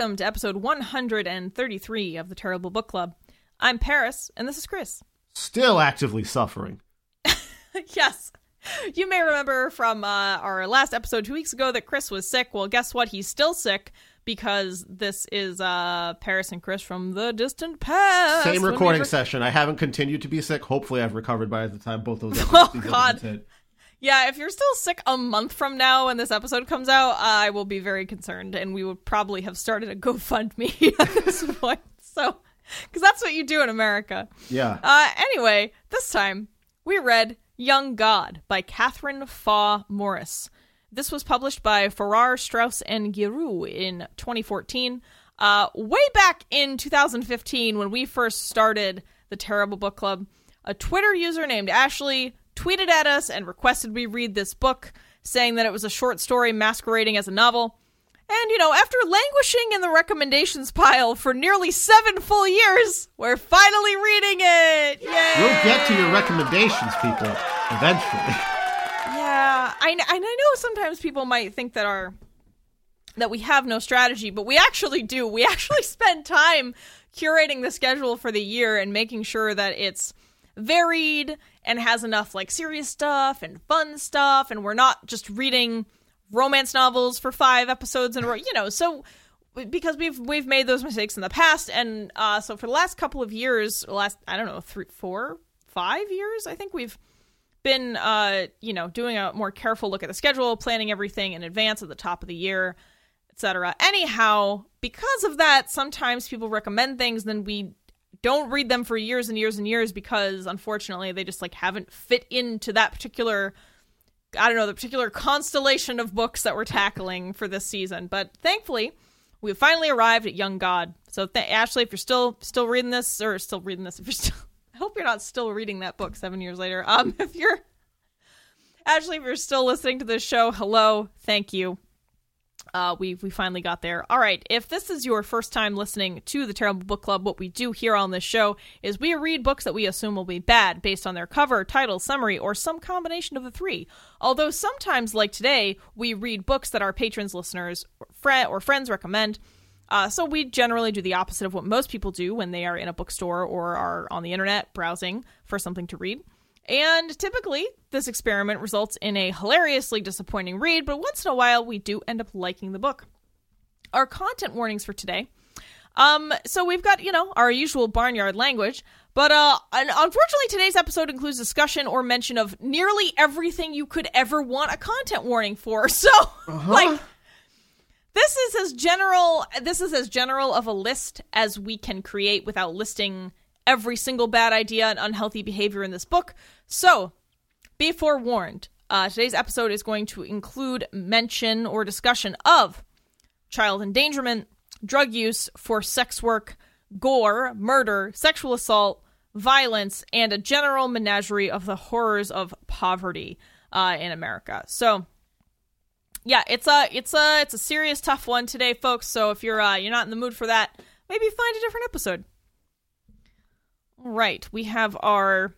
Welcome to episode 133 of the Terrible Book Club. I'm Paris, and this is Chris. Still actively suffering. yes. You may remember from uh, our last episode two weeks ago that Chris was sick. Well, guess what? He's still sick because this is uh, Paris and Chris from the distant past. Same we recording were- session. I haven't continued to be sick. Hopefully, I've recovered by the time both those Oh, episodes, these God. episodes. Yeah, if you're still sick a month from now when this episode comes out, I will be very concerned, and we would probably have started a GoFundMe at this point. So, because that's what you do in America. Yeah. Uh, anyway, this time we read Young God by Katherine Faw Morris. This was published by Farrar, Straus, and Giroux in 2014. Uh, way back in 2015, when we first started the Terrible Book Club, a Twitter user named Ashley tweeted at us and requested we read this book, saying that it was a short story masquerading as a novel. And, you know, after languishing in the recommendations pile for nearly seven full years, we're finally reading it! Yay! You'll get to your recommendations, people, eventually. Yeah, I, and I know sometimes people might think that our that we have no strategy, but we actually do. We actually spend time curating the schedule for the year and making sure that it's varied and has enough like serious stuff and fun stuff, and we're not just reading romance novels for five episodes in a row. You know, so because we've we've made those mistakes in the past, and uh, so for the last couple of years, last I don't know three, four, five years, I think we've been uh you know doing a more careful look at the schedule planning everything in advance at the top of the year etc anyhow because of that sometimes people recommend things then we don't read them for years and years and years because unfortunately they just like haven't fit into that particular i don't know the particular constellation of books that we're tackling for this season but thankfully we've finally arrived at young god so th- ashley if you're still still reading this or still reading this if you're still I hope you're not still reading that book seven years later. Um, if you're Ashley, if you're still listening to this show, hello, thank you. Uh, we we finally got there. All right. If this is your first time listening to the Terrible Book Club, what we do here on this show is we read books that we assume will be bad based on their cover, title, summary, or some combination of the three. Although sometimes, like today, we read books that our patrons, listeners, friend or friends recommend. Uh, so we generally do the opposite of what most people do when they are in a bookstore or are on the internet browsing for something to read. And typically, this experiment results in a hilariously disappointing read, but once in a while, we do end up liking the book. Our content warnings for today. Um, so we've got, you know, our usual barnyard language, but uh, unfortunately, today's episode includes discussion or mention of nearly everything you could ever want a content warning for. So, like, this is as general this is as general of a list as we can create without listing every single bad idea and unhealthy behavior in this book so be forewarned uh, today's episode is going to include mention or discussion of child endangerment drug use forced sex work gore murder sexual assault violence and a general menagerie of the horrors of poverty uh, in america so yeah, it's a it's a it's a serious tough one today, folks. So if you're uh, you're not in the mood for that, maybe find a different episode. Right, we have our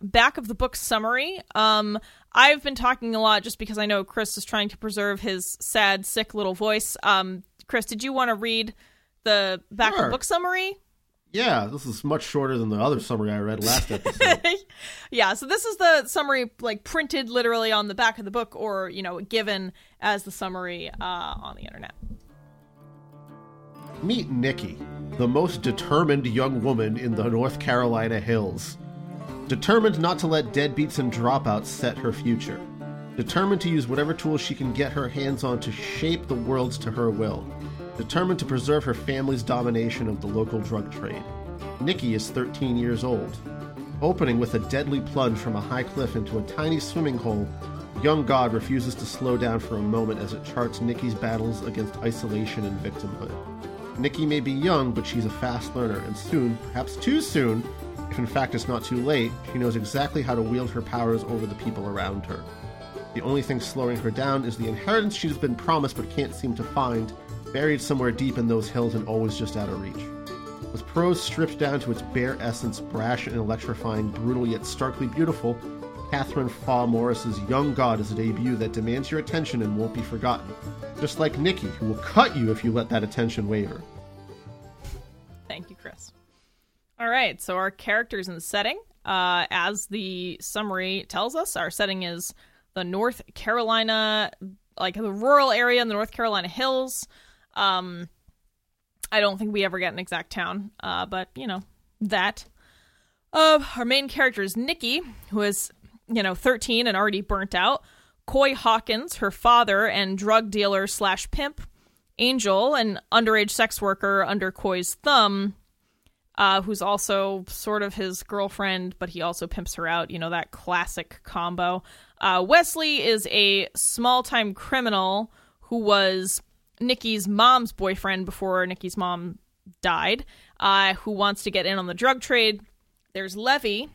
back of the book summary. Um, I've been talking a lot just because I know Chris is trying to preserve his sad, sick little voice. Um, Chris, did you want to read the back of the book summary? Yeah, this is much shorter than the other summary I read last episode. yeah, so this is the summary, like printed literally on the back of the book, or you know, given as the summary uh, on the internet. Meet Nikki, the most determined young woman in the North Carolina hills. Determined not to let deadbeats and dropouts set her future. Determined to use whatever tools she can get her hands on to shape the worlds to her will. Determined to preserve her family's domination of the local drug trade. Nikki is 13 years old. Opening with a deadly plunge from a high cliff into a tiny swimming hole, Young God refuses to slow down for a moment as it charts Nikki's battles against isolation and victimhood. Nikki may be young, but she's a fast learner, and soon, perhaps too soon, if in fact it's not too late, she knows exactly how to wield her powers over the people around her. The only thing slowing her down is the inheritance she's been promised but can't seem to find, buried somewhere deep in those hills and always just out of reach. With prose stripped down to its bare essence, brash and electrifying, brutal yet starkly beautiful, Katherine Faw Morris's Young God is a debut that demands your attention and won't be forgotten. Just like Nikki, who will cut you if you let that attention waver. Thank you, Chris. All right, so our characters and setting, uh, as the summary tells us, our setting is the North Carolina, like the rural area in the North Carolina hills. Um, I don't think we ever get an exact town, uh, but you know that. Uh, our main character is Nikki, who is you know 13 and already burnt out. Coy Hawkins, her father and drug dealer slash pimp. Angel, an underage sex worker under Coy's thumb, uh, who's also sort of his girlfriend, but he also pimps her out. You know that classic combo. Uh, Wesley is a small time criminal who was Nikki's mom's boyfriend before Nikki's mom died, uh, who wants to get in on the drug trade. There's Levy,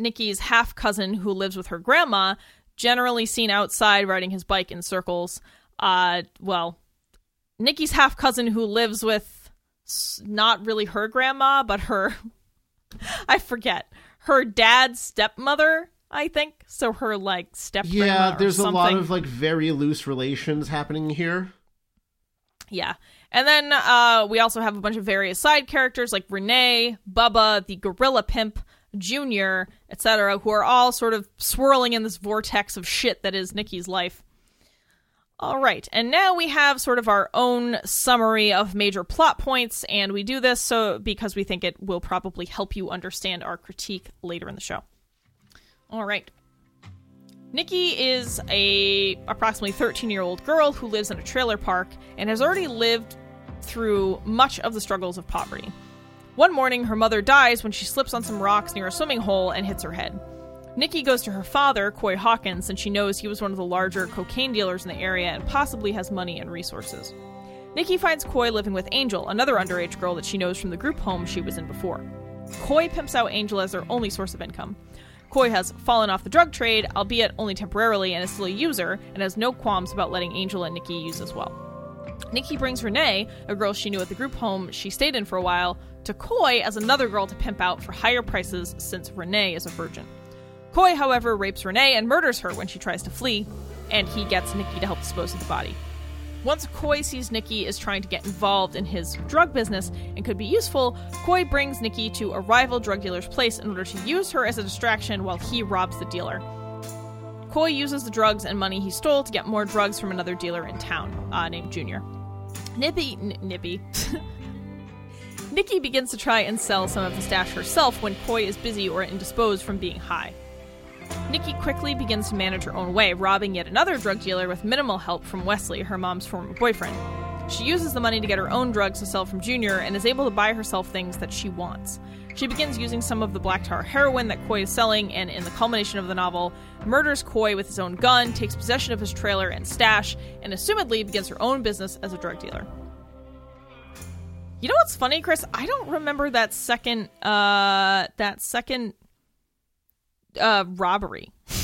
Nikki's half cousin who lives with her grandma, generally seen outside riding his bike in circles. Uh, well, Nikki's half cousin who lives with not really her grandma, but her, I forget, her dad's stepmother. I think so. Her like step. Yeah, there's a lot of like very loose relations happening here. Yeah. And then uh, we also have a bunch of various side characters like Renee, Bubba, the gorilla pimp, Junior, etc., who are all sort of swirling in this vortex of shit that is Nikki's life. All right, and now we have sort of our own summary of major plot points, and we do this so because we think it will probably help you understand our critique later in the show. All right. Nikki is a approximately 13-year-old girl who lives in a trailer park and has already lived through much of the struggles of poverty. One morning, her mother dies when she slips on some rocks near a swimming hole and hits her head. Nikki goes to her father, Coy Hawkins, and she knows he was one of the larger cocaine dealers in the area and possibly has money and resources. Nikki finds Coy living with Angel, another underage girl that she knows from the group home she was in before. Coy pimps out Angel as their only source of income. Coy has fallen off the drug trade, albeit only temporarily, and is still a user, and has no qualms about letting Angel and Nikki use as well. Nikki brings Renee, a girl she knew at the group home she stayed in for a while, to Coy as another girl to pimp out for higher prices since Renee is a virgin. Coy, however, rapes Renee and murders her when she tries to flee, and he gets Nikki to help dispose of the body. Once Coy sees Nikki is trying to get involved in his drug business and could be useful, Coy brings Nikki to a rival drug dealer's place in order to use her as a distraction while he robs the dealer. Coy uses the drugs and money he stole to get more drugs from another dealer in town, uh, named Junior. Nippy, n- Nippy. Nikki begins to try and sell some of the stash herself when Coy is busy or indisposed from being high. Nikki quickly begins to manage her own way, robbing yet another drug dealer with minimal help from Wesley, her mom's former boyfriend. She uses the money to get her own drugs to sell from Junior and is able to buy herself things that she wants. She begins using some of the black tar heroin that Coy is selling, and in the culmination of the novel, murders Coy with his own gun, takes possession of his trailer and stash, and assumedly begins her own business as a drug dealer. You know what's funny, Chris? I don't remember that second uh that second uh robbery.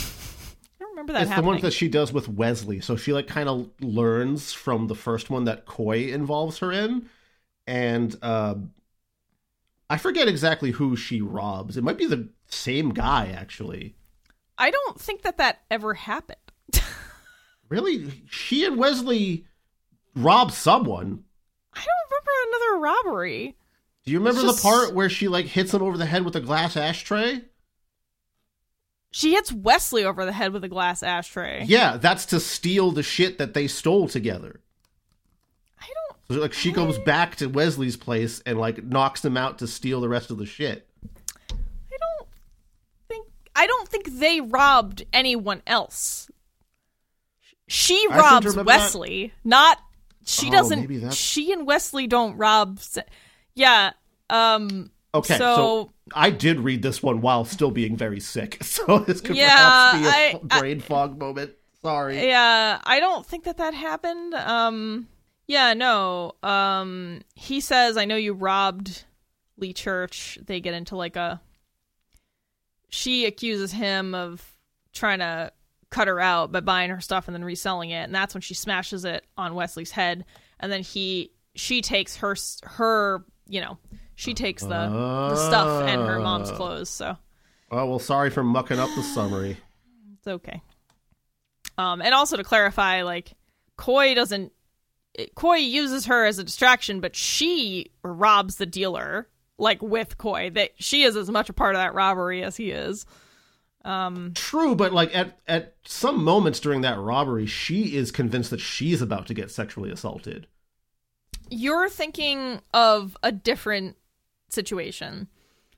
Remember that It's the one that she does with Wesley. So she like kind of learns from the first one that Coy involves her in, and uh, I forget exactly who she robs. It might be the same guy actually. I don't think that that ever happened. Really, she and Wesley rob someone. I don't remember another robbery. Do you remember Just- the part where she like hits him over the head with a glass ashtray? She hits Wesley over the head with a glass ashtray. Yeah, that's to steal the shit that they stole together. I don't. So like she goes back to Wesley's place and like knocks him out to steal the rest of the shit. I don't think. I don't think they robbed anyone else. She robs. Wesley, not. She Oh, doesn't. She and Wesley don't rob. Yeah. Um. Okay, so, So- I did read this one while still being very sick, so this could Yeah, perhaps be a I- I- brain fog moment. Sorry. Yeah, I don't think that that happened. Um, yeah, no. Um, he says, "I know you robbed Lee Church." They get into like a. She accuses him of trying to cut her out by buying her stuff and then reselling it, and that's when she smashes it on Wesley's head. And then he, she takes her, her, you know, she takes the the stuff and her mom's Ah. clothes. So Oh well, sorry for mucking up the summary. it's okay. Um, and also to clarify, like Coy doesn't. Coy uses her as a distraction, but she robs the dealer like with Coy. That she is as much a part of that robbery as he is. Um, True, but like at at some moments during that robbery, she is convinced that she's about to get sexually assaulted. you're thinking of a different situation.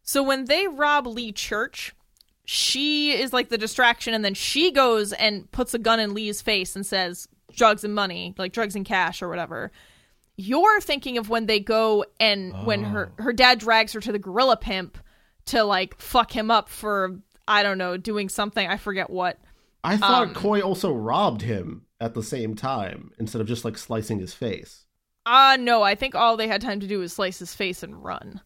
So when they rob Lee Church, she is like the distraction, and then she goes and puts a gun in Lee's face and says, drugs and money, like drugs and cash or whatever. You're thinking of when they go and when her her dad drags her to the gorilla pimp to like fuck him up for I don't know doing something I forget what. I thought Um, Coy also robbed him at the same time instead of just like slicing his face. Uh no, I think all they had time to do was slice his face and run.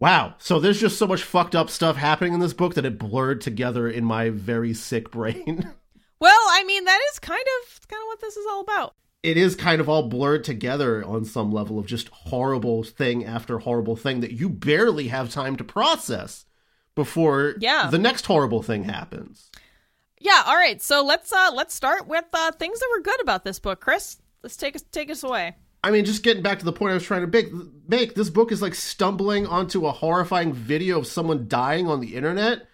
Wow. So there's just so much fucked up stuff happening in this book that it blurred together in my very sick brain. Well, I mean that is kind of kind of what this is all about. it is kind of all blurred together on some level of just horrible thing after horrible thing that you barely have time to process before Yeah. the next horrible thing happens. Yeah, all right. So let's uh let's start with uh things that were good about this book, Chris. Let's take us take us away. I mean, just getting back to the point I was trying to make, make this book is like stumbling onto a horrifying video of someone dying on the internet.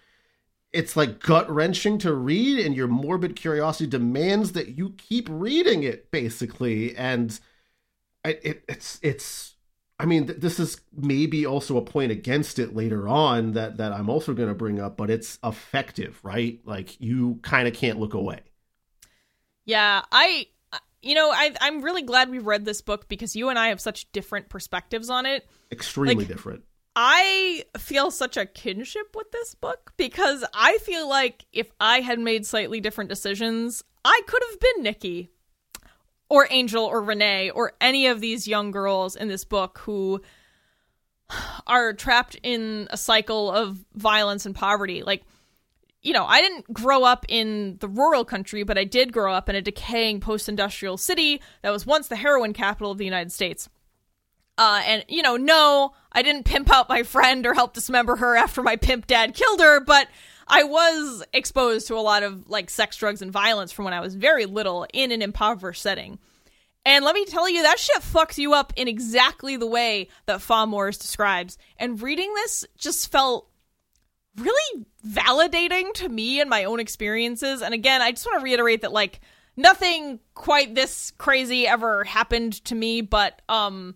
It's like gut wrenching to read, and your morbid curiosity demands that you keep reading it, basically. And I- it, it's it's. I mean, th- this is maybe also a point against it later on that that I'm also going to bring up, but it's effective, right? Like you kind of can't look away. Yeah, I you know, I I'm really glad we read this book because you and I have such different perspectives on it. Extremely Like- different. I feel such a kinship with this book because I feel like if I had made slightly different decisions, I could have been Nikki or Angel or Renee or any of these young girls in this book who are trapped in a cycle of violence and poverty. Like, you know, I didn't grow up in the rural country, but I did grow up in a decaying post industrial city that was once the heroin capital of the United States. Uh, and you know, no, I didn't pimp out my friend or help dismember her after my pimp dad killed her, but I was exposed to a lot of like sex, drugs, and violence from when I was very little in an impoverished setting. And let me tell you, that shit fucks you up in exactly the way that Faw Morris describes. And reading this just felt really validating to me and my own experiences. And again, I just want to reiterate that like nothing quite this crazy ever happened to me, but um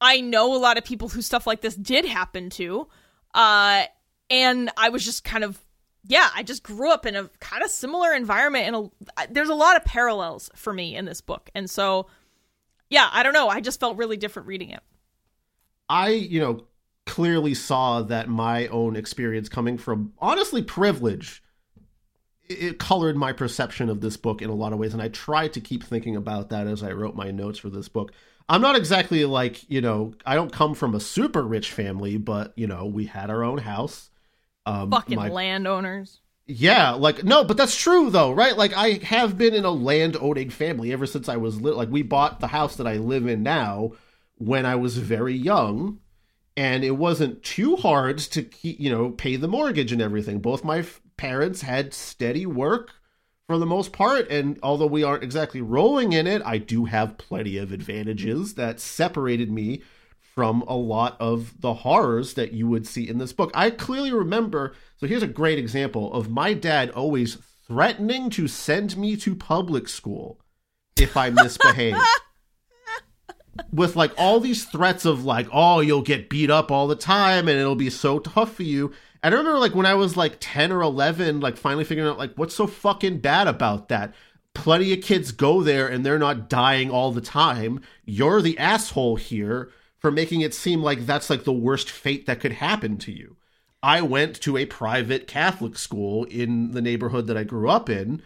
I know a lot of people who stuff like this did happen to. Uh and I was just kind of yeah, I just grew up in a kind of similar environment and there's a lot of parallels for me in this book. And so yeah, I don't know, I just felt really different reading it. I, you know, clearly saw that my own experience coming from honestly privilege it colored my perception of this book in a lot of ways and I tried to keep thinking about that as I wrote my notes for this book. I'm not exactly like, you know, I don't come from a super rich family, but, you know, we had our own house. Um Fucking my landowners. yeah, like no, but that's true though, right? Like I have been in a land owning family ever since I was li- like we bought the house that I live in now when I was very young, and it wasn't too hard to keep, you know, pay the mortgage and everything. Both my f- parents had steady work for the most part, and although we aren't exactly rolling in it, I do have plenty of advantages that separated me from a lot of the horrors that you would see in this book. I clearly remember. So here's a great example of my dad always threatening to send me to public school if I misbehave. With like all these threats of like, oh, you'll get beat up all the time and it'll be so tough for you. And I remember like when I was like 10 or 11, like finally figuring out like what's so fucking bad about that? Plenty of kids go there and they're not dying all the time. You're the asshole here for making it seem like that's like the worst fate that could happen to you. I went to a private Catholic school in the neighborhood that I grew up in.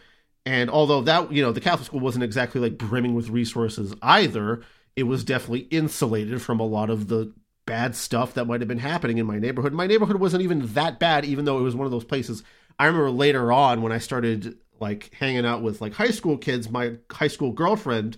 And although that, you know, the Catholic school wasn't exactly like brimming with resources either, it was definitely insulated from a lot of the bad stuff that might have been happening in my neighborhood. My neighborhood wasn't even that bad, even though it was one of those places. I remember later on when I started like hanging out with like high school kids, my high school girlfriend,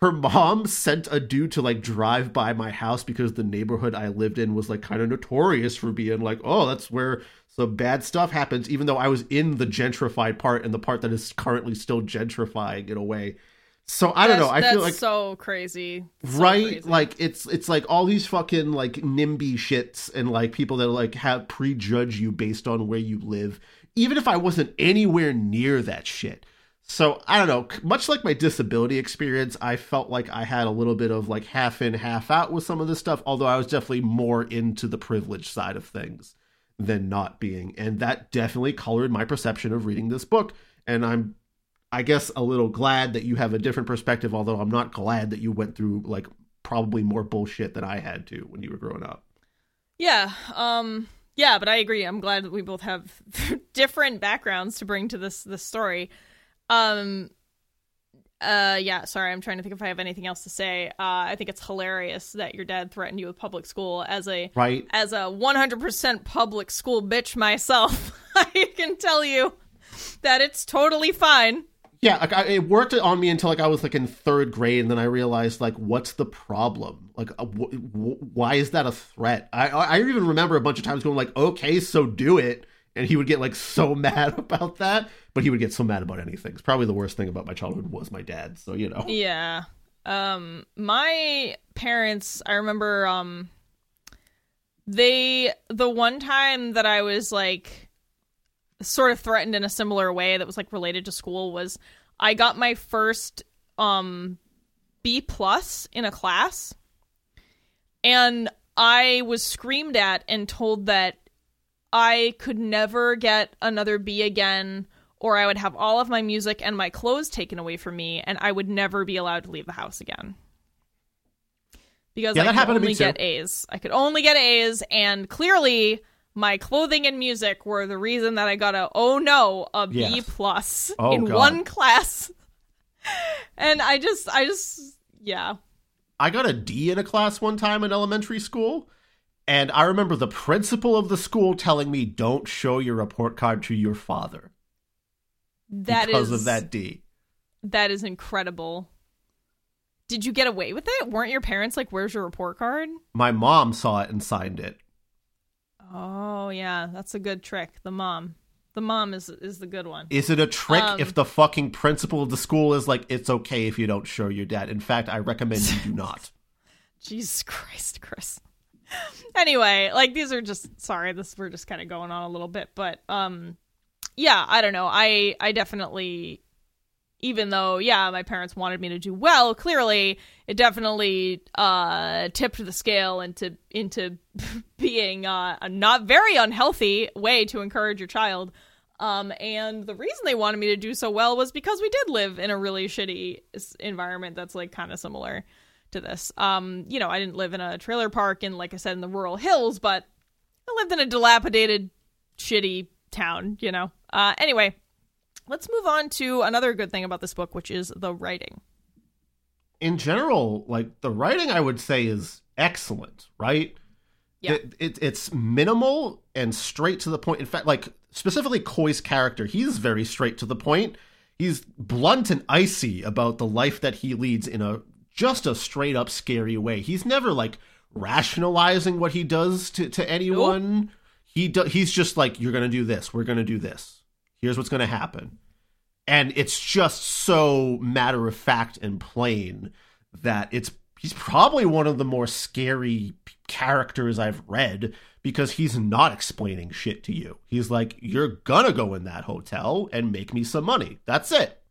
her mom sent a dude to like drive by my house because the neighborhood I lived in was like kind of notorious for being like, oh, that's where some bad stuff happens, even though I was in the gentrified part and the part that is currently still gentrifying in a way. So I don't That's- know. I feel like so crazy. So right crazy. like it's it's like all these fucking like nimby shits and like people that like have prejudge you based on where you live even if i wasn't anywhere near that shit so i don't know much like my disability experience i felt like i had a little bit of like half in half out with some of this stuff although i was definitely more into the privilege side of things than not being and that definitely colored my perception of reading this book and i'm I guess a little glad that you have a different perspective, although I'm not glad that you went through like probably more bullshit than I had to when you were growing up. Yeah. Um yeah, but I agree. I'm glad that we both have different backgrounds to bring to this this story. Um uh yeah, sorry, I'm trying to think if I have anything else to say. Uh I think it's hilarious that your dad threatened you with public school as a Right? as a 100% public school bitch myself. I can tell you that it's totally fine. Yeah, like I, it worked on me until like I was like in third grade, and then I realized like, what's the problem? Like, uh, wh- wh- why is that a threat? I I even remember a bunch of times going like, okay, so do it, and he would get like so mad about that, but he would get so mad about anything. It's probably the worst thing about my childhood was my dad. So you know, Yeah. Um my parents, I remember um they the one time that I was like sort of threatened in a similar way that was like related to school was I got my first um B plus in a class and I was screamed at and told that I could never get another B again, or I would have all of my music and my clothes taken away from me, and I would never be allowed to leave the house again. Because Yeah, I that could happened to me only too. get A's. I could only get A's, and clearly my clothing and music were the reason that I got a oh no a B Yeah. plus Oh, in God. one class. and I just, I just, yeah, I got a D in a class one time in elementary school, and I remember the principal of the school telling me, "Don't show your report card to your father that because is of that D." That is incredible. Did you get away with it? Weren't your parents like, "Where's your report card?" My mom saw it and signed it. Oh yeah, that's a good trick. The mom, the mom is is the good one. Is it a trick Um, if the fucking principal of the school is like, "It's okay if you don't show your dad"? In fact, I recommend you do not. Jesus Christ, Chris. anyway, like these are just sorry, this we're just kind of going on a little bit, but um, yeah, I don't know. I I definitely, even though yeah, my parents wanted me to do well, clearly it definitely uh tipped the scale into into being uh, a not very unhealthy way to encourage your child. Um, and the reason they wanted me to do so well was because we did live in a really shitty environment that's like kind of similar to this. Um, you know, I didn't live in a trailer park and like I said in the rural hills, but I lived in a dilapidated, shitty town, you know. Uh anyway, let's move on to another good thing about this book, which is the writing. In general, like the writing, I would say is excellent. Right? Yeah. It, it, it's minimal and straight to the point. In fact, like specifically Coy's character, he's very straight to the point. He's blunt and icy about the life that he leads in a just a straight up scary way. He's never like rationalizing what he does to, to anyone. He do, he's just like, you're gonna do this, we're gonna do this. Here's what's gonna happen. And it's just so matter of fact and plain that it's he's probably one of the more scary characters I've read because he's not explaining shit to you. He's like, you're gonna go in that hotel and make me some money. That's it.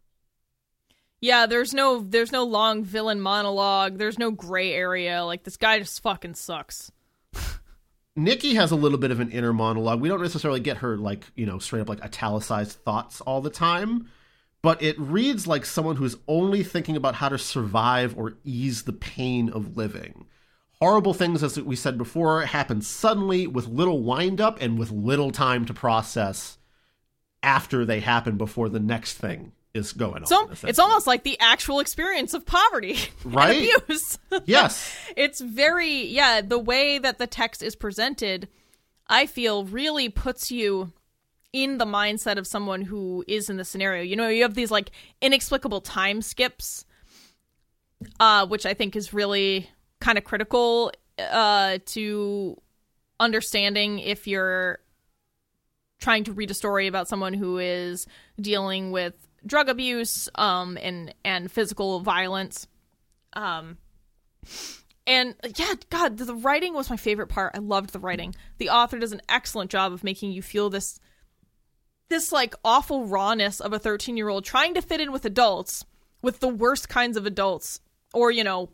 Yeah, there's no there's no long villain monologue. There's no gray area. Like this guy just fucking sucks. Nikki has a little bit of an inner monologue. We don't necessarily get her like, you know, straight up like italicized thoughts all the time, but it reads like someone who's only thinking about how to survive or ease the pain of living. Horrible things, as we said before, happen suddenly with little wind up and with little time to process after they happen before the next thing is going on. So it's almost like the actual experience of poverty right? abuse. yes. it's very yeah, the way that the text is presented, I feel really puts you in the mindset of someone who is in the scenario. You know, you have these like inexplicable time skips uh which I think is really kind of critical uh to understanding if you're trying to read a story about someone who is dealing with drug abuse um, and and physical violence. Um, and yeah, God, the writing was my favorite part. I loved the writing. The author does an excellent job of making you feel this this like awful rawness of a 13 year old trying to fit in with adults with the worst kinds of adults or you know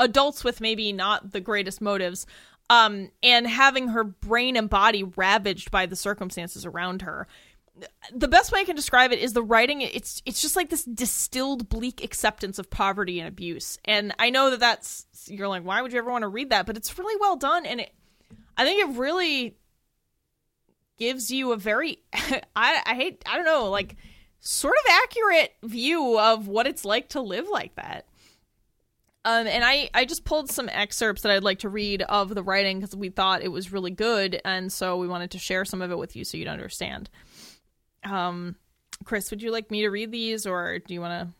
adults with maybe not the greatest motives um and having her brain and body ravaged by the circumstances around her the best way I can describe it is the writing. It's it's just like this distilled, bleak acceptance of poverty and abuse. And I know that that's you're like, why would you ever want to read that? But it's really well done, and it, I think it really gives you a very, I I hate I don't know like sort of accurate view of what it's like to live like that. Um, and I, I just pulled some excerpts that I'd like to read of the writing because we thought it was really good, and so we wanted to share some of it with you so you'd understand. Um, Chris, would you like me to read these, or do you want to?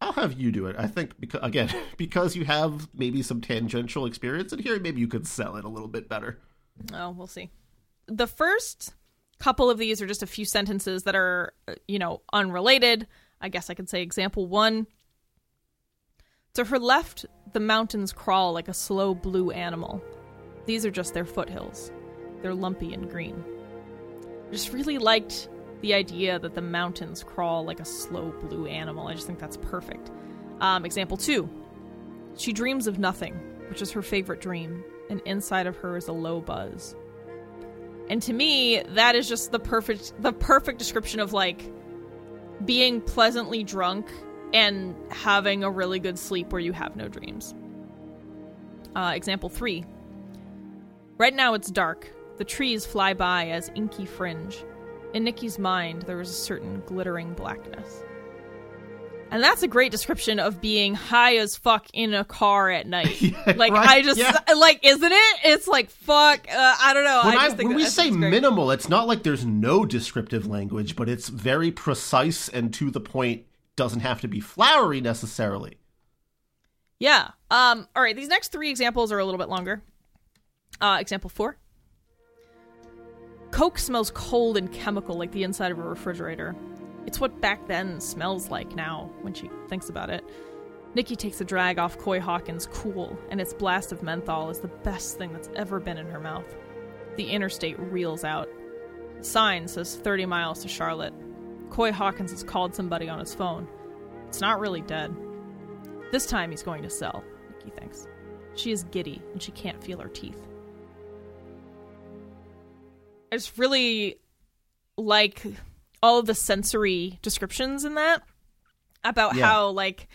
I'll have you do it. I think because again, because you have maybe some tangential experience in here, maybe you could sell it a little bit better. Oh, we'll see. The first couple of these are just a few sentences that are, uh, you know, unrelated. I guess I could say example one. To her left, the mountains crawl like a slow blue animal. These are just their foothills. They're lumpy and green just really liked the idea that the mountains crawl like a slow blue animal. I just think that's perfect. Um, example two She dreams of nothing, which is her favorite dream, and inside of her is a low buzz. And to me, that is just the perfect the perfect description of like being pleasantly drunk and having a really good sleep where you have no dreams. Uh, example three. Right now it's dark, the trees fly by as inky fringe. In Nikki's mind, there was a certain glittering blackness. And that's a great description of being high as fuck in a car at night. yeah, like right? I just yeah. like, isn't it? It's like fuck. Uh, I don't know. When, I I, when we say minimal, it's not like there's no descriptive language, but it's very precise and to the point. Doesn't have to be flowery necessarily. Yeah. Um. All right. These next three examples are a little bit longer. Uh, example four. Coke smells cold and chemical like the inside of a refrigerator. It's what back then smells like now, when she thinks about it. Nikki takes a drag off Coy Hawkins' Kool, and its blast of menthol is the best thing that's ever been in her mouth. The interstate reels out. The sign says 30 miles to Charlotte. Coy Hawkins has called somebody on his phone. It's not really dead. This time he's going to sell, Nikki thinks. She is giddy, and she can't feel her teeth. I just really like all of the sensory descriptions in that about yeah. how like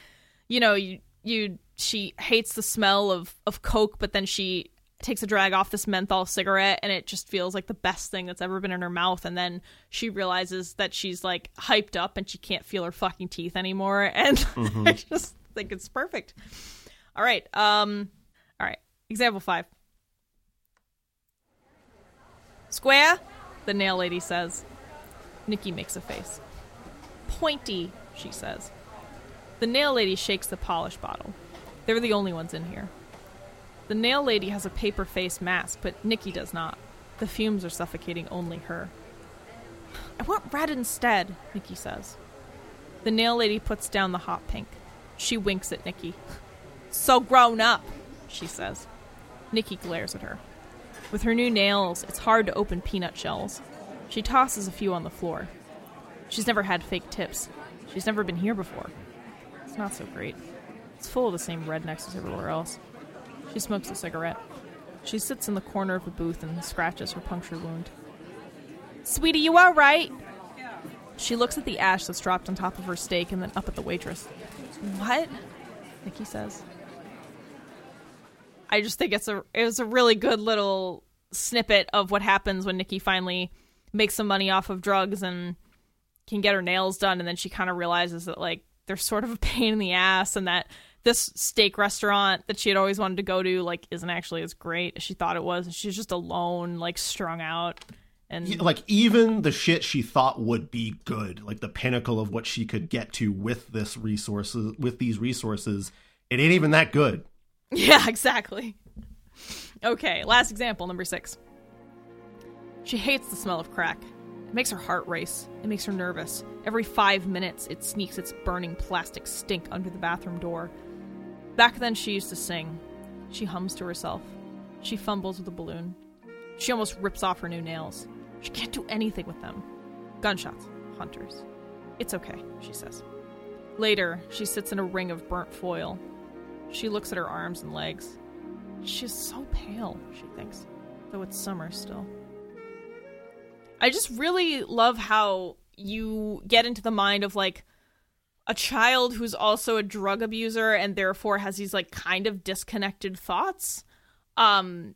you know you you she hates the smell of of coke but then she takes a drag off this menthol cigarette and it just feels like the best thing that's ever been in her mouth and then she realizes that she's like hyped up and she can't feel her fucking teeth anymore and mm-hmm. i just think it's perfect all right um all right example 5 Square? The nail lady says. Nikki makes a face. Pointy, she says. The nail lady shakes the polish bottle. They're the only ones in here. The nail lady has a paper face mask, but Nikki does not. The fumes are suffocating only her. I want red instead, Nikki says. The nail lady puts down the hot pink. She winks at Nikki. So grown up, she says. Nikki glares at her. With her new nails, it's hard to open peanut shells. She tosses a few on the floor. She's never had fake tips. She's never been here before. It's not so great. It's full of the same rednecks as everywhere else. She smokes a cigarette. She sits in the corner of the booth and scratches her puncture wound. Sweetie, you all right? She looks at the ash that's dropped on top of her steak and then up at the waitress. What? Nikki says. I just think it's a it was a really good little snippet of what happens when Nikki finally makes some money off of drugs and can get her nails done. And then she kind of realizes that like they're sort of a pain in the ass and that this steak restaurant that she had always wanted to go to like isn't actually as great as she thought it was. And she's just alone like strung out. And like even the shit she thought would be good like the pinnacle of what she could get to with this resources with these resources it ain't even that good yeah exactly. Okay last example number six. She hates the smell of crack. It makes her heart race. It makes her nervous. Every five minutes it sneaks its burning plastic stink under the bathroom door. Back then she used to sing. She hums to herself. She fumbles with a balloon. She almost rips off her new nails. She can't do anything with them. Gunshots, hunters. It's okay, she says. Later, she sits in a ring of burnt foil. She looks at her arms and legs. She's so pale, she thinks, though it's summer still. I just really love how you get into the mind of like a child who's also a drug abuser and therefore has these like kind of disconnected thoughts. Um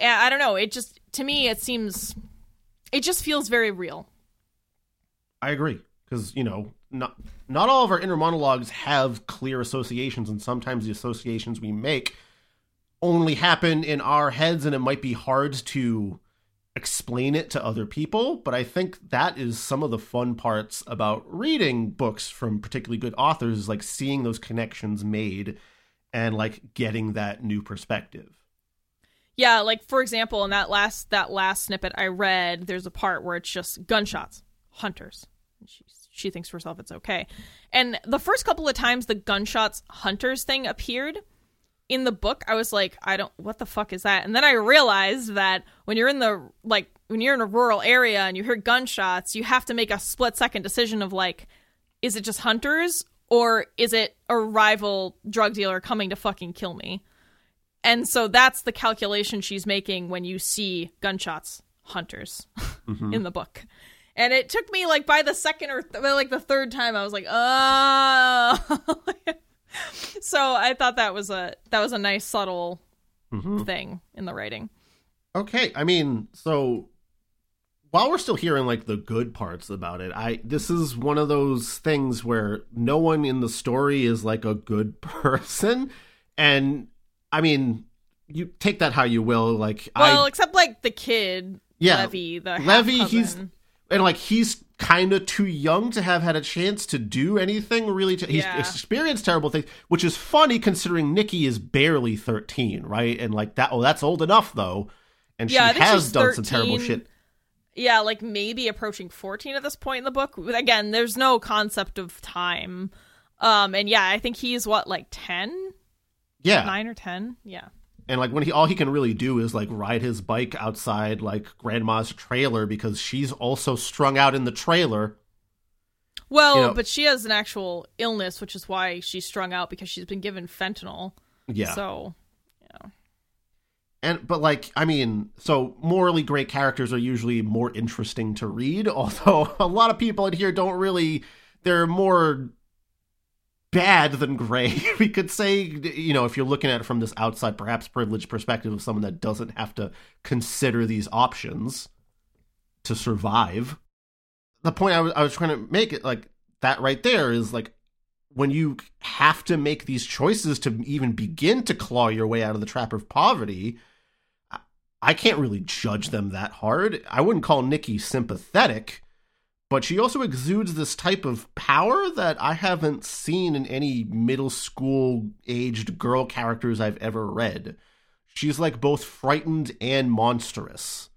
I don't know, it just to me it seems it just feels very real. I agree because you know not not all of our inner monologues have clear associations, and sometimes the associations we make only happen in our heads, and it might be hard to explain it to other people. But I think that is some of the fun parts about reading books from particularly good authors, is like seeing those connections made and like getting that new perspective. Yeah, like for example, in that last that last snippet I read, there's a part where it's just gunshots, hunters. She she thinks to herself it's okay. And the first couple of times the gunshots hunters thing appeared in the book, I was like, I don't what the fuck is that? And then I realized that when you're in the like when you're in a rural area and you hear gunshots, you have to make a split second decision of like is it just hunters or is it a rival drug dealer coming to fucking kill me? And so that's the calculation she's making when you see gunshots, hunters mm-hmm. in the book. And it took me like by the second or th- like the third time I was like, "Oh." so I thought that was a that was a nice subtle mm-hmm. thing in the writing. Okay, I mean, so while we're still hearing like the good parts about it, I this is one of those things where no one in the story is like a good person and I mean, you take that how you will. Like, well, I, except like the kid, yeah, Levy, the Levy, he's and like he's kind of too young to have had a chance to do anything really. To, he's yeah. experienced terrible things, which is funny considering Nikki is barely thirteen, right? And like that, oh, that's old enough though, and yeah, she has done 13. some terrible shit. Yeah, like maybe approaching 14 at this point in the book. Again, there's no concept of time. Um and yeah, I think he's what like 10 yeah. Nine or ten. Yeah. And like when he all he can really do is like ride his bike outside like grandma's trailer because she's also strung out in the trailer. Well, you know, but she has an actual illness, which is why she's strung out because she's been given fentanyl. Yeah. So, yeah. And but like I mean, so morally great characters are usually more interesting to read, although a lot of people in here don't really they're more bad than gray. we could say, you know, if you're looking at it from this outside, perhaps privileged perspective of someone that doesn't have to consider these options to survive. The point I was, I was trying to make it like that right there is like when you have to make these choices to even begin to claw your way out of the trap of poverty. I can't really judge them that hard. I wouldn't call Nikki sympathetic but she also exudes this type of power that I haven't seen in any middle school aged girl characters I've ever read. She's like both frightened and monstrous.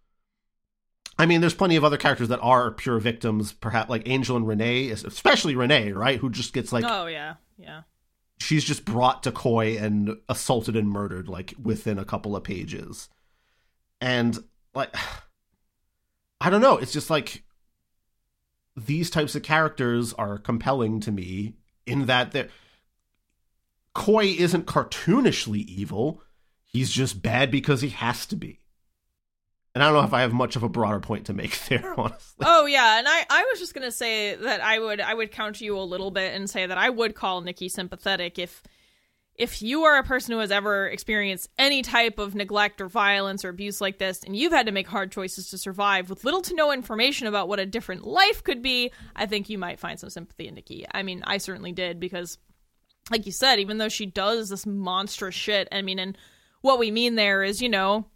I mean, there's plenty of other characters that are pure victims, perhaps like Angel and Renee, especially Renee, right? Who just gets like, oh yeah, yeah, she's just brought to Coy and assaulted and murdered like within a couple of pages. And like I don't know, it's just like these types of characters are compelling to me in that they're Coy isn't cartoonishly evil. He's just bad because he has to be. And I don't know if I have much of a broader point to make there, honestly. Oh yeah, and I, I was just gonna say that I would I would counter you a little bit and say that I would call Nikki sympathetic if if you are a person who has ever experienced any type of neglect or violence or abuse like this and you've had to make hard choices to survive with little to no information about what a different life could be, I think you might find some sympathy in Nikki. I mean, I certainly did because like you said, even though she does this monstrous shit, I mean, and what we mean there is, you know,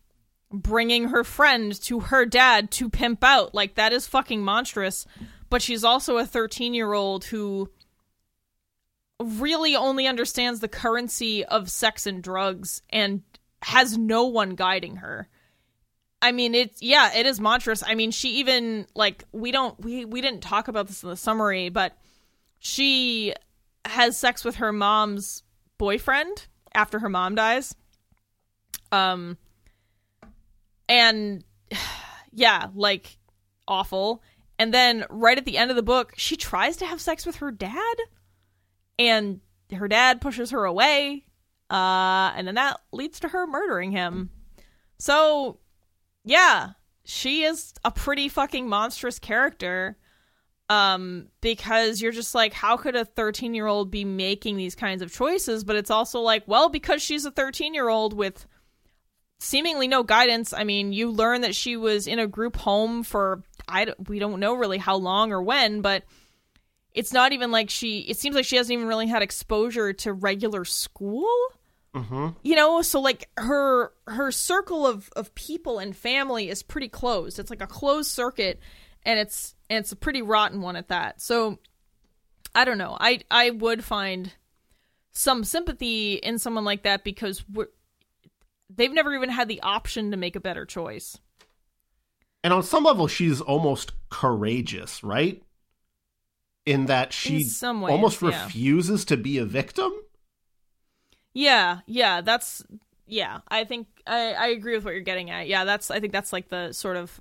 bringing her friend to her dad to pimp out. Like, that is fucking monstrous. But she's also a 13 year old who really only understands the currency of sex and drugs and has no one guiding her. I mean, it's yeah, it is monstrous. I mean, she even like we don't we we didn't talk about this in the summary, but she has sex with her mom's boyfriend after her mom dies. Um and yeah, like awful. And then right at the end of the book, she tries to have sex with her dad and her dad pushes her away. Uh and then that leads to her murdering him. So, yeah, she is a pretty fucking monstrous character um because you're just like how could a 13 year old be making these kinds of choices but it's also like well because she's a 13 year old with seemingly no guidance i mean you learn that she was in a group home for i we don't know really how long or when but it's not even like she it seems like she hasn't even really had exposure to regular school. Mm-hmm. you know so like her her circle of of people and family is pretty closed. It's like a closed circuit and it's and it's a pretty rotten one at that. So i don't know. I i would find some sympathy in someone like that because we're, they've never even had the option to make a better choice. And on some level, she's almost courageous, right? In that she In ways, almost yeah. refuses to be a victim. Yeah, yeah, that's yeah. I think I I agree with what you're getting at. Yeah, that's I think that's like the sort of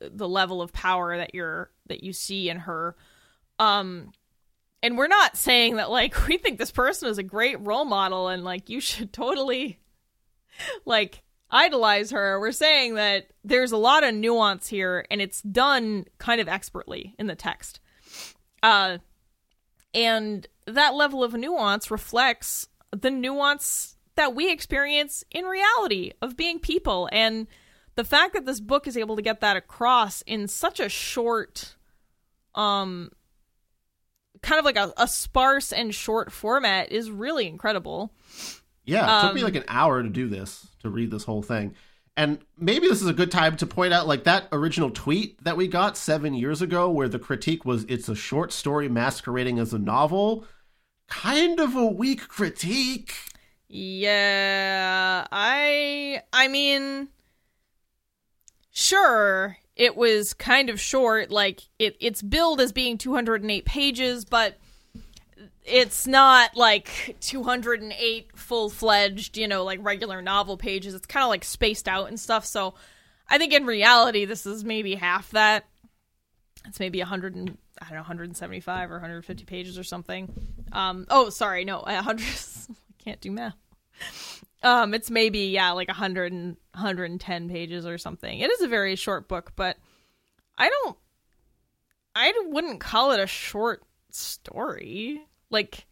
the level of power that you're that you see in her. Um and we're not saying that like we think this person is a great role model and like you should totally like idolize her. We're saying that there's a lot of nuance here and it's done kind of expertly in the text. Uh and that level of nuance reflects the nuance that we experience in reality of being people and the fact that this book is able to get that across in such a short um kind of like a, a sparse and short format is really incredible Yeah, it took me Um, like an hour to do this, to read this whole thing. And maybe this is a good time to point out like that original tweet that we got seven years ago, where the critique was it's a short story masquerading as a novel. Kind of a weak critique. Yeah, I I mean sure, it was kind of short like it it's billed as being 208 pages, but it's not like 208 full-fledged, you know, like regular novel pages. It's kind of like spaced out and stuff. So, I think in reality this is maybe half that. It's maybe 100 and I don't know 175 or 150 pages or something. Um oh, sorry, no, 100 I can't do math. Um, it's maybe yeah, like 100 and 110 pages or something. It is a very short book, but I don't, I wouldn't call it a short story. Like,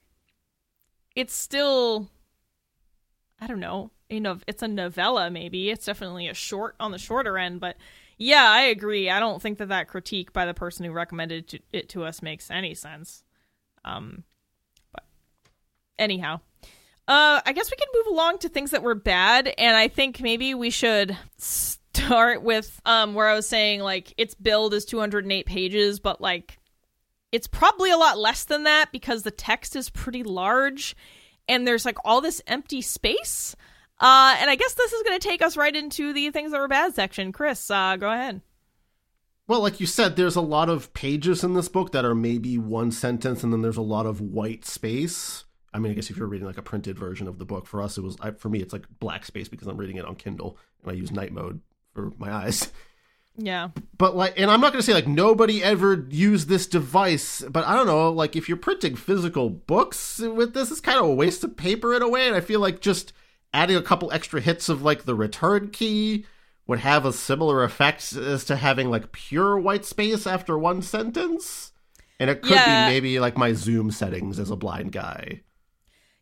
it's still, I don't know, you know, it's a novella. Maybe it's definitely a short on the shorter end, but yeah, I agree. I don't think that that critique by the person who recommended it to us makes any sense. Um, but anyhow. Uh, I guess we can move along to things that were bad, and I think maybe we should start with um where I was saying like its build is 208 pages, but like it's probably a lot less than that because the text is pretty large, and there's like all this empty space. Uh, and I guess this is going to take us right into the things that were bad section. Chris, uh, go ahead. Well, like you said, there's a lot of pages in this book that are maybe one sentence, and then there's a lot of white space. I mean, I guess if you're reading like a printed version of the book, for us it was I, for me it's like black space because I'm reading it on Kindle and I use night mode for my eyes. Yeah. But like, and I'm not going to say like nobody ever used this device, but I don't know, like if you're printing physical books with this, it's kind of a waste of paper in a way. And I feel like just adding a couple extra hits of like the return key would have a similar effect as to having like pure white space after one sentence. And it could Yeah. be maybe like my zoom settings as a blind guy.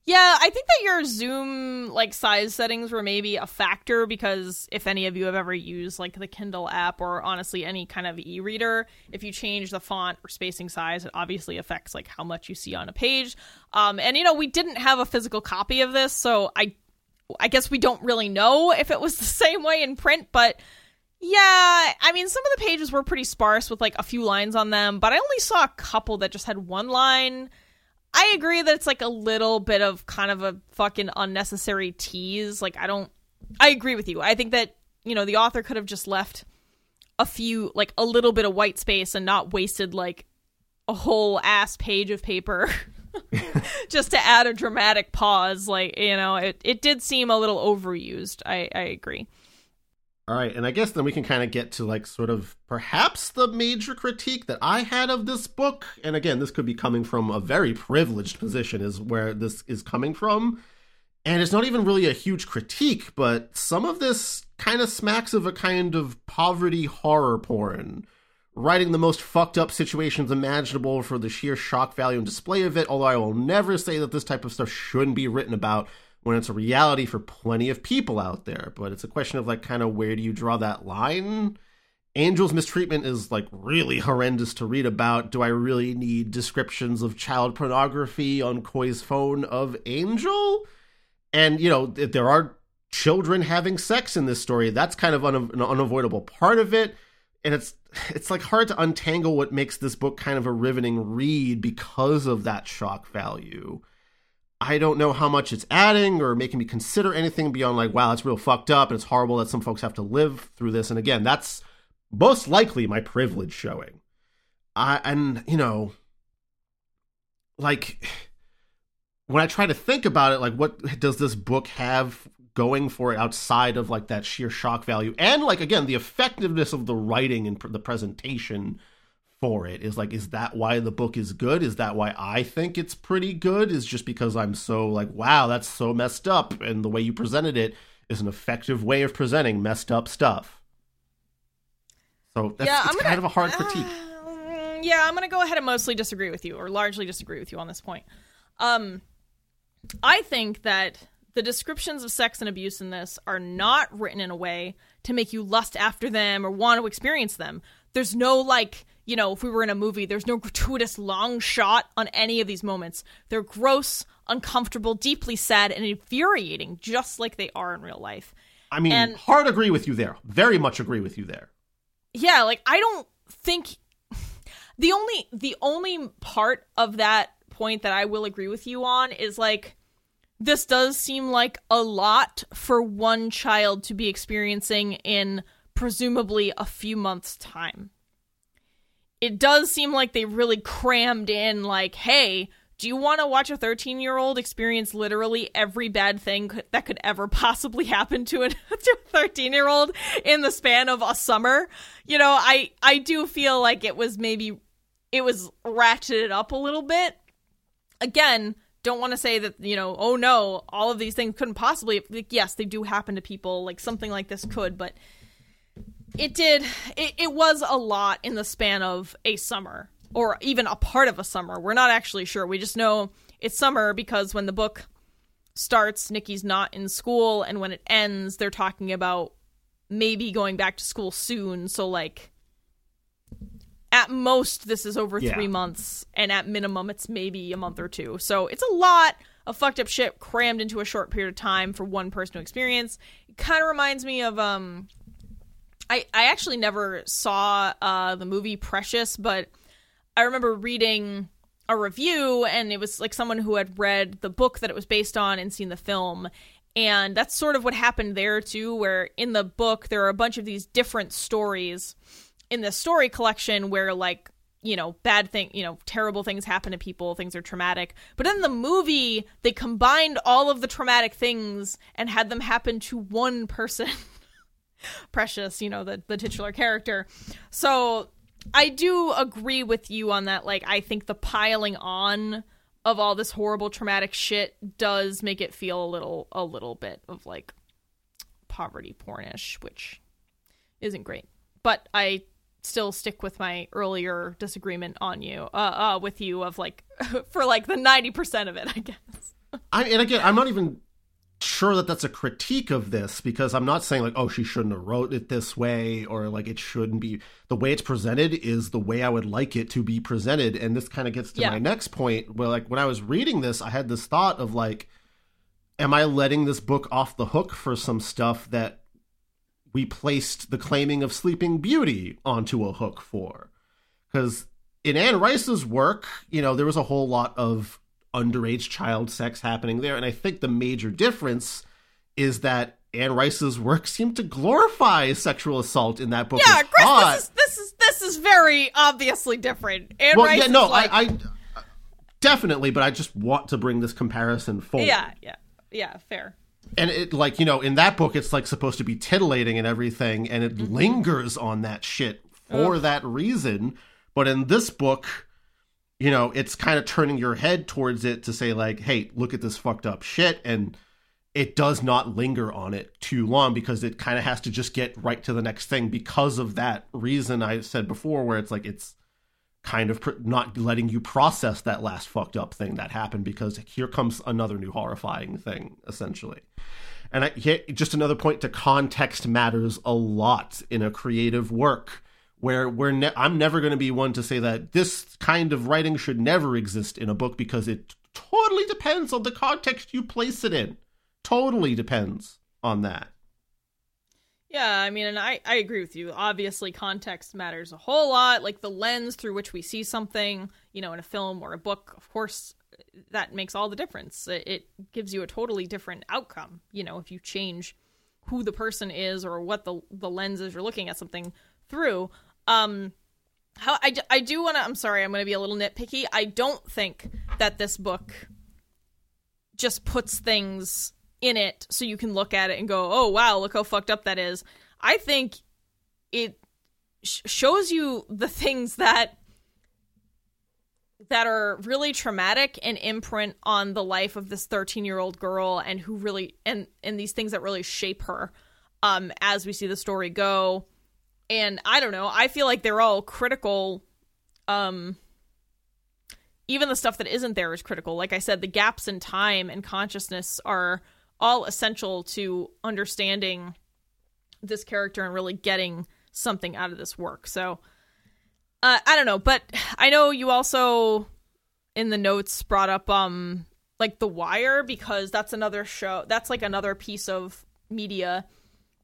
Yeah, I think that your Zoom like size settings were maybe a factor because if any of you have ever used like the Kindle app or honestly any kind of e-reader, if you change the font or spacing size, it obviously affects like how much you see on a page. Um, and you know, we didn't have a physical copy of this, so I I guess we don't really know if it was the same way in print, but yeah, I mean, some of the pages were pretty sparse with like a few lines on them, but I only saw a couple that just had one line. I agree that it's like a little bit of kind of a fucking unnecessary tease. Like, I don't, I agree with you. I think that, you know, the author could have just left a few, like a little bit of white space and not wasted like a whole ass page of paper just to add a dramatic pause. Like, you know, it, it did seem a little overused. I, I agree. All right, and I guess then we can kind of get to like sort of perhaps the major critique that I had of this book. And again, this could be coming from a very privileged position, is where this is coming from. And it's not even really a huge critique, but some of this kind of smacks of a kind of poverty horror porn. Writing the most fucked up situations imaginable for the sheer shock value and display of it, although I will never say that this type of stuff shouldn't be written about when it's a reality for plenty of people out there. But it's a question of like kind of where do you draw that line? Angel's mistreatment is like really horrendous to read about. Do I really need descriptions of child pornography on Coy's phone of Angel? And you know, there are children having sex in this story, that's kind of un- an unavoidable part of it. And it's it's like hard to untangle what makes this book kind of a riveting read because of that shock value. I don't know how much it's adding or making me consider anything beyond like, wow, it's real fucked up and it's horrible that some folks have to live through this. And again, that's most likely my privilege showing. I and you know, like when I try to think about it, like what does this book have going for it outside of like that sheer shock value and like again the effectiveness of the writing and pr- the presentation for it. Is like is that why the book is good? Is that why i think it's pretty good? Is just because i'm so like wow that's so messed up and the way you presented it is an effective way of presenting messed up stuff. So that's Yeah, it's I'm kind of a hard critique. Uh, yeah, I'm going to go ahead and mostly disagree with you, or largely disagree with you on this point. Um, I think that the descriptions of sex and abuse in this are not written in a way to make you lust after them or want to experience them. There's no like, you know, if we were in a movie, there's no gratuitous long shot on any of these moments. They're gross, uncomfortable, deeply sad, and infuriating, just like they are in real life. i mean and- hard agree with you there very much agree with you there yeah like i don't think the only the only part of that point that i will agree with you on is like this does seem like a lot for one child to be experiencing in presumably a few months time it does seem like they really crammed in like hey do you want to watch a 13 year old experience literally every bad thing that could ever possibly happen to, a 13 year old in the span of a summer? You know i i do feel like it was maybe it was ratcheted up a little bit. Again don't want to say that you know oh no all of these things couldn't possibly like, yes they do happen to people like something like this could but it did it, it was a lot in the span of a summer or even a part of a summer. We're not actually sure. We just know it's summer because when the book starts nikki's not in school and when it ends they're talking about maybe going back to school soon. So like at most this is over Yeah. three months and at minimum it's maybe a month or two. So it's a lot of fucked up shit crammed into a short period of time for one person to experience. It kind of reminds me of um I, I actually never saw uh, the movie Precious, but I remember reading a review, and it was like someone who had read the book that it was based on and seen the film. And that's sort of what happened there, too, where in the book, there are a bunch of these different stories in the story collection where, like, you know, bad thing, you know, terrible things happen to people, things are traumatic. But in the movie, they combined all of the traumatic things and had them happen to one person. Precious, you know, the the titular character. So I do agree with you on that. Like, I think the piling on of all this horrible traumatic shit does make it feel a little a little bit of like poverty pornish, which isn't great. But I still stick with my earlier disagreement on you, uh, uh with you of like for like the ninety percent of it, I guess. I and again, I'm not even sure that that's a critique of this because I'm not saying like, oh, she shouldn't have wrote it this way or like it shouldn't be. The way it's presented is the way I would like it to be presented, and this kind of gets to Yeah. my next point. Where like when I was reading this, I had this thought of like, am I letting this book off the hook for some stuff that we placed the claiming of Sleeping Beauty onto a hook for? Because in Anne Rice's work, you know, there was a whole lot of underage child sex happening there. And I think the major difference is that Anne Rice's work seemed to glorify sexual assault in that book. Yeah, Chris, hot. this is this is this is very obviously different. And well, Rice yeah, no, like, I, I definitely, but I just want to bring this comparison forward. yeah, yeah, yeah, fair. and it like you know in that book it's like supposed to be titillating and everything and it Mm-hmm. lingers on that shit for that reason but in this book you know it's kind of turning your head towards it to say like hey look at this fucked up shit and it does not linger on it too long because it kind of has to just get right to the next thing because of that reason i said before where it's like it's kind of pr- not letting you process that last fucked up thing that happened because here comes another new horrifying thing essentially. And I, just another point to context matters a lot in a creative work where we're ne- I'm never going to be one to say that this kind of writing should never exist in a book because it totally depends on the context you place it in. Totally depends on that. Yeah, I mean, and I, I agree with you. Obviously, context matters a whole lot. Like the lens through which we see something, you know, in a film or a book, of course, that makes all the difference. It, it gives you a totally different outcome, you know, if you change who the person is or what the, the lens is you're looking at something through. Um, how I, I do want to, I'm sorry, I'm going to be a little nitpicky. I don't think that this book just puts things in it so you can look at it and go, "Oh wow, look how fucked up that is." I think it sh- shows you the things that that are really traumatic and imprint on the life of this 13-year-old girl and who really and and these things that really shape her um as we see the story go. And I don't know, I feel like they're all critical um even the stuff that isn't there is critical. Like I said, the gaps in time and consciousness are all essential to understanding this character and really getting something out of this work. So, uh, I don't know, but I know you also in the notes brought up um like The Wire because that's another show. That's like another piece of media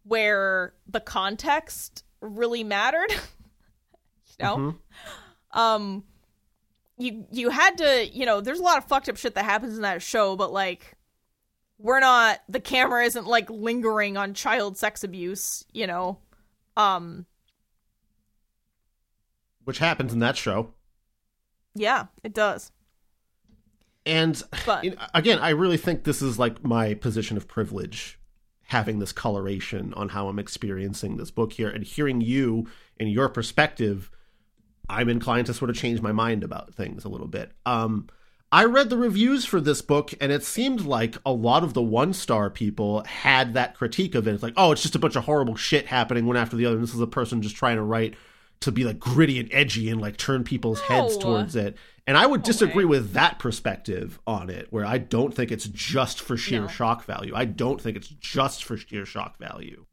where the context really mattered. you know, um you you had to you know there's a lot of fucked up shit that happens in that show but like we're not the camera isn't like lingering on child sex abuse you know um Which happens in that show. yeah it does And But- you know, again, I really think this is like my position of privilege having this coloration on how I'm experiencing this book here and hearing you and your perspective. I'm inclined to sort of change my mind about things a little bit. Um, I read the reviews for this book, and it seemed like a lot of the one star people had that critique of it. It's like, oh, it's just a bunch of horrible shit happening one after the other. And this is a person just trying to write to be like gritty and edgy and like turn people's heads towards it. And I would disagree way. with that perspective on it, where I don't think it's just for sheer No. shock value. I don't think it's just for sheer shock value.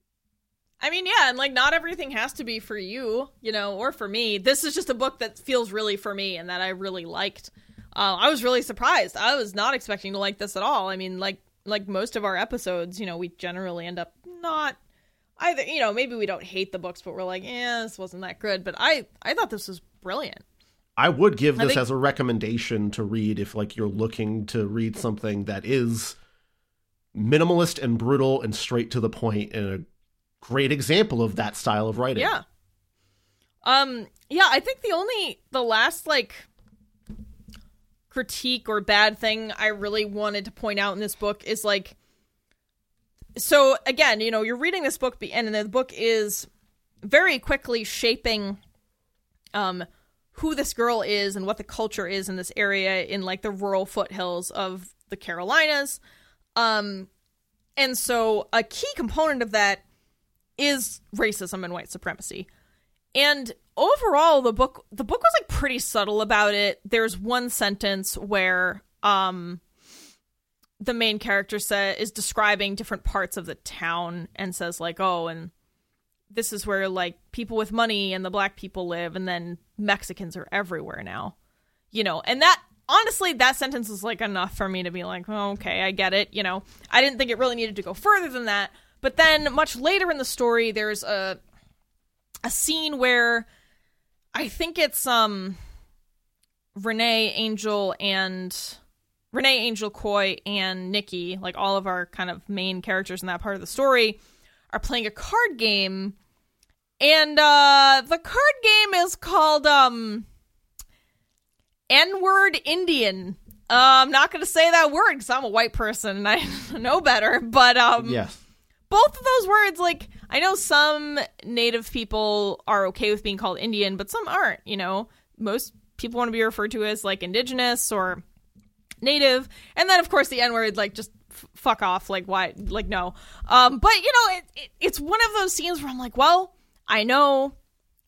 i mean yeah and like not everything has to be for you you know or for me this is just a book that feels really for me and that i really liked uh, i was really surprised i was not expecting to like this at all i mean like like most of our episodes you know we generally end up not either you know maybe we don't hate the books but we're like yeah this wasn't that good but i i thought this was brilliant I would give this think- as a recommendation to read if like you're looking to read something that is minimalist and brutal and straight to the point and a great example of that style of writing. Yeah. Um, yeah, I think the only the last like critique or bad thing I really wanted to point out in this book is like so again, you know, you're reading this book and the book is very quickly shaping um who this girl is and what the culture is in this area in like the rural foothills of the Carolinas. Um and so a key component of that is racism and white supremacy. And overall the book the book was like pretty subtle about it. There's one sentence where um the main character set is describing different parts of the town and says like, "Oh, and this is where like people with money and the black people live and then Mexicans are everywhere now." You know, and that honestly that sentence is like enough for me to be like, oh, "Okay, I get it." You know, I didn't think it really needed to go further than that. But then much later in the story there's a a scene where I think it's um Renee Angel and Renee Angel Coy and Nikki, like all of our kind of main characters in that part of the story, are playing a card game. And uh the card game is called um N-word Indian. Uh, I'm not going to say that word because I'm a white person and I know better. But um, Yes. both of those words like i know some native people are okay with being called indian but some aren't you know most people want to be referred to as like indigenous or native and then of course the n word like just f- fuck off like why like no um but you know it, it, it's one of those scenes where i'm like well i know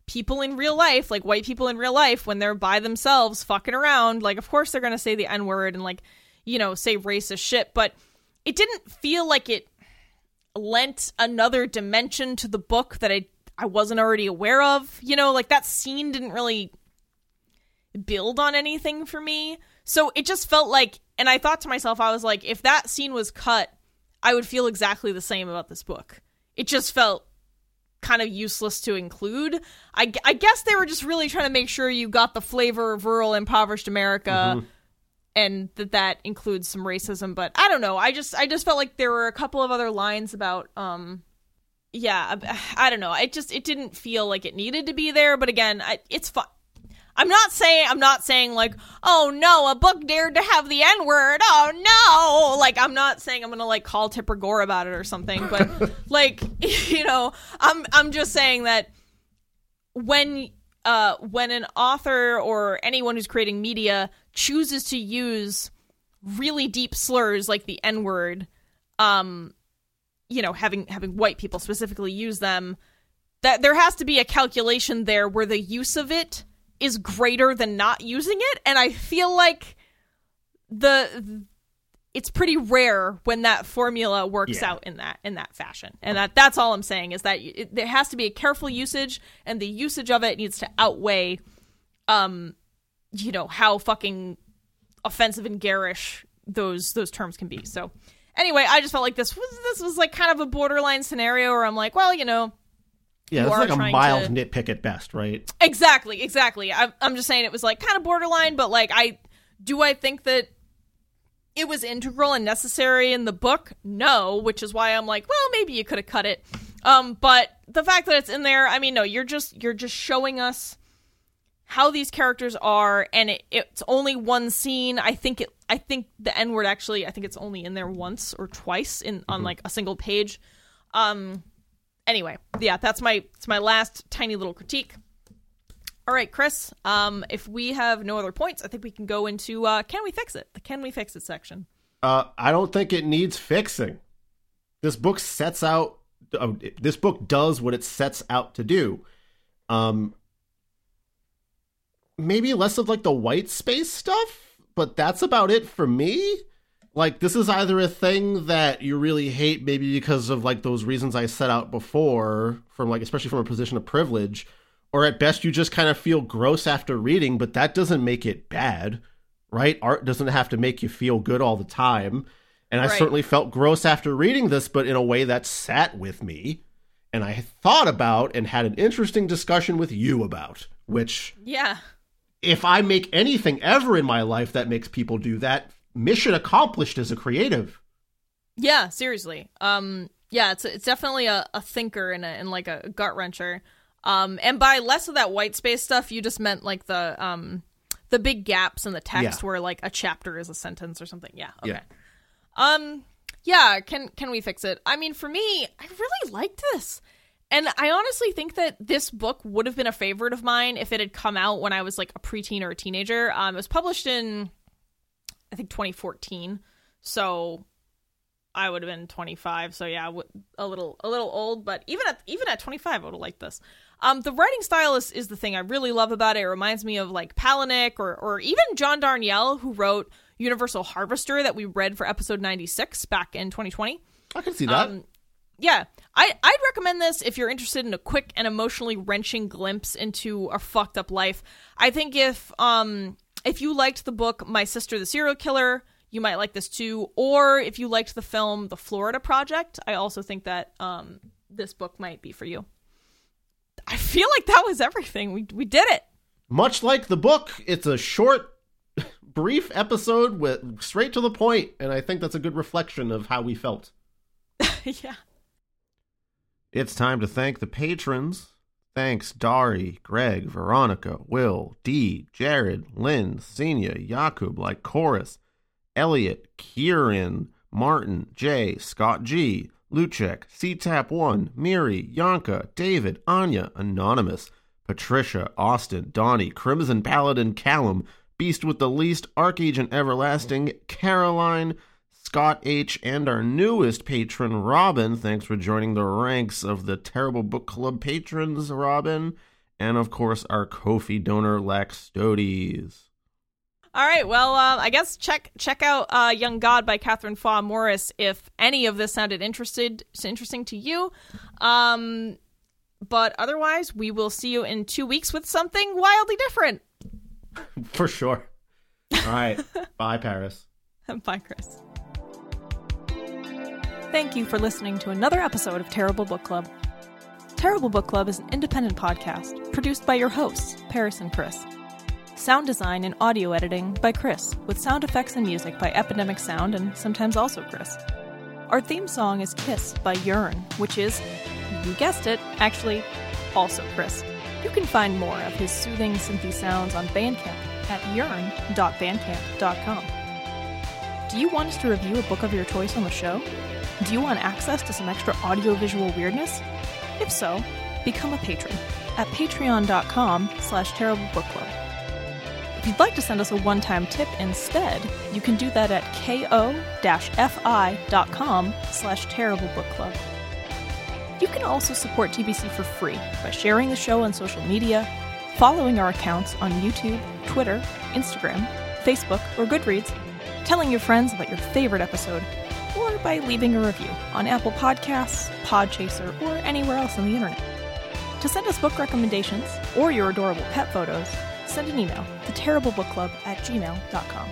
people in real life like white people in real life when they're by themselves fucking around like of course they're gonna say the n word and like you know say racist shit but it didn't feel like it lent another dimension to the book that I I wasn't already aware of. You know, like that scene didn't really build on anything for me. So it just felt like and I thought to myself I was like if that scene was cut, I would feel exactly the same about this book. It just felt kind of useless to include. I, I guess they were just really trying to make sure you got the flavor of rural impoverished America and that that includes some racism but i don't know i just i just felt like there were a couple of other lines about um yeah i, I don't know it just it didn't feel like it needed to be there but again I, it's fun i'm not saying i'm not saying like oh no a book dared to have the n word oh no. Like i'm not saying i'm gonna like call tipper gore about it or something but like you know i'm i'm just saying that when uh when an author or anyone who's creating media chooses to use really deep slurs like the n word um you know having having white people specifically use them that there has to be a calculation there where the use of it is greater than not using it. And i feel like the it's pretty rare when that formula works Yeah. out in that in that fashion. And that that's all i'm saying is that it, there has to be a careful usage and the usage of it needs to outweigh um you know how fucking offensive and garish those those terms can be. So anyway i just felt like this was this was like kind of a borderline scenario where i'm like well you know Yeah, You it's like a mild to- nitpick at best, right? Exactly, exactly. I'm, I'm just saying it was like kind of borderline, but like I do I think that it was integral and necessary in the book? No, which is why I'm like, well, maybe you could have cut it. Um, but the fact that it's in there, I mean, no, you're just you're just showing us how these characters are, and it, it's only one scene. I think it. I think the N word actually. I think it's only in there once or twice in on like a single page. Um. Anyway, yeah, that's my it's my last tiny little critique. All right, Chris. Um, if we have no other points, I think we can go into uh, can we fix it? The can we fix it section. Uh, I don't think it needs fixing. This book sets out. Uh, this book does what it sets out to do. Um, maybe less of like the white space stuff, but that's about it for me. Like this is either a thing that you really hate, maybe because of like those reasons I set out before, from like especially from a position of privilege, or at best you just kind of feel gross after reading, but that doesn't make it bad, right? Art doesn't have to make you feel good all the time. And I Right. certainly felt gross after reading this, but in a way that sat with me and I thought about and had an interesting discussion with you about, which Yeah. if I make anything ever in my life that makes people do that, mission accomplished as a creative. Yeah, seriously. Um, yeah, it's it's definitely a, a thinker and, a, and like a gut wrencher. Um, and by less of that white space stuff, you just meant like the um the big gaps in the text Yeah. where like a chapter is a sentence or something. Yeah. Okay. Yeah. Um yeah, can can we fix it? I mean, for me, I really liked this. And I honestly think that this book would have been a favorite of mine if it had come out when I was like a preteen or a teenager. Um it was published in think 2014. So I would have been 25. So yeah, a little a little old, but even at even at 25 I would have liked this. Um, the writing style is, is the thing I really love about it. It reminds me of like Palahniuk or or even John Darnielle, who wrote Universal Harvester that we read for episode 96 back in 2020. I can see that. Um, yeah, I I'd recommend this if you're interested in a quick and emotionally wrenching glimpse into a fucked up life. I think if um if you liked the book My Sister the Serial Killer, you might like this too. Or if you liked the film The Florida Project, I also think that um this book might be for you. I feel like that was everything. We we did it. Much like the book, it's a short, brief episode with straight to the point, and I think that's a good reflection of how we felt. yeah. It's time to thank the patrons. Thanks, Dari, Greg, Veronica, Will, Dee, Jared, Lynn, Senia, Jakub, like Chorus, Elliot, Kieran, Martin, Jay, Scott G, Luchek, CTAP1, Miri, Yanka, David, Anya, Anonymous, Patricia, Austin, Donnie, Crimson Paladin, Callum, Beast with the Least, Archagent Everlasting, Caroline, Scott H., and our newest patron, Robin. Thanks for joining the ranks of the Terrible Book Club patrons, Robin. And of course, our Ko-fi donor, Laxtodes. All right. Well, uh, I guess check check out uh, "Young God" by Katherine Faw Morris if any of this sounded interested interesting to you. Um, but otherwise, we will see you in two weeks with something wildly different. For sure. All right. Bye, Paris. Bye, Chris. Thank you for listening to another episode of Terrible Book Club. Terrible Book Club is an independent podcast produced by your hosts, Paris and Chris. Sound design and audio editing by Chris, with sound effects and music by Epidemic Sound and sometimes also Chris. Our theme song is Kiss by Yearn, which is, you guessed it, actually also Chris. You can find more of his soothing synthy sounds on Bandcamp at yearn.bandcamp.com. Do you want us to review a book of your choice on the show? Do you want access to some extra audiovisual weirdness? If so, become a patron at patreon.com slash terriblebookclub. If you'd like to send us a one-time tip instead, you can do that at ko-fi.com slash terriblebookclub. You can also support TBC for free by sharing the show on social media, following our accounts on YouTube, Twitter, Instagram, Facebook, or Goodreads, telling your friends about your favorite episode, or by leaving a review on Apple Podcasts, Podchaser, or anywhere else on the internet. To send us book recommendations or your adorable pet photos, send an email to terriblebookclub at gmail.com.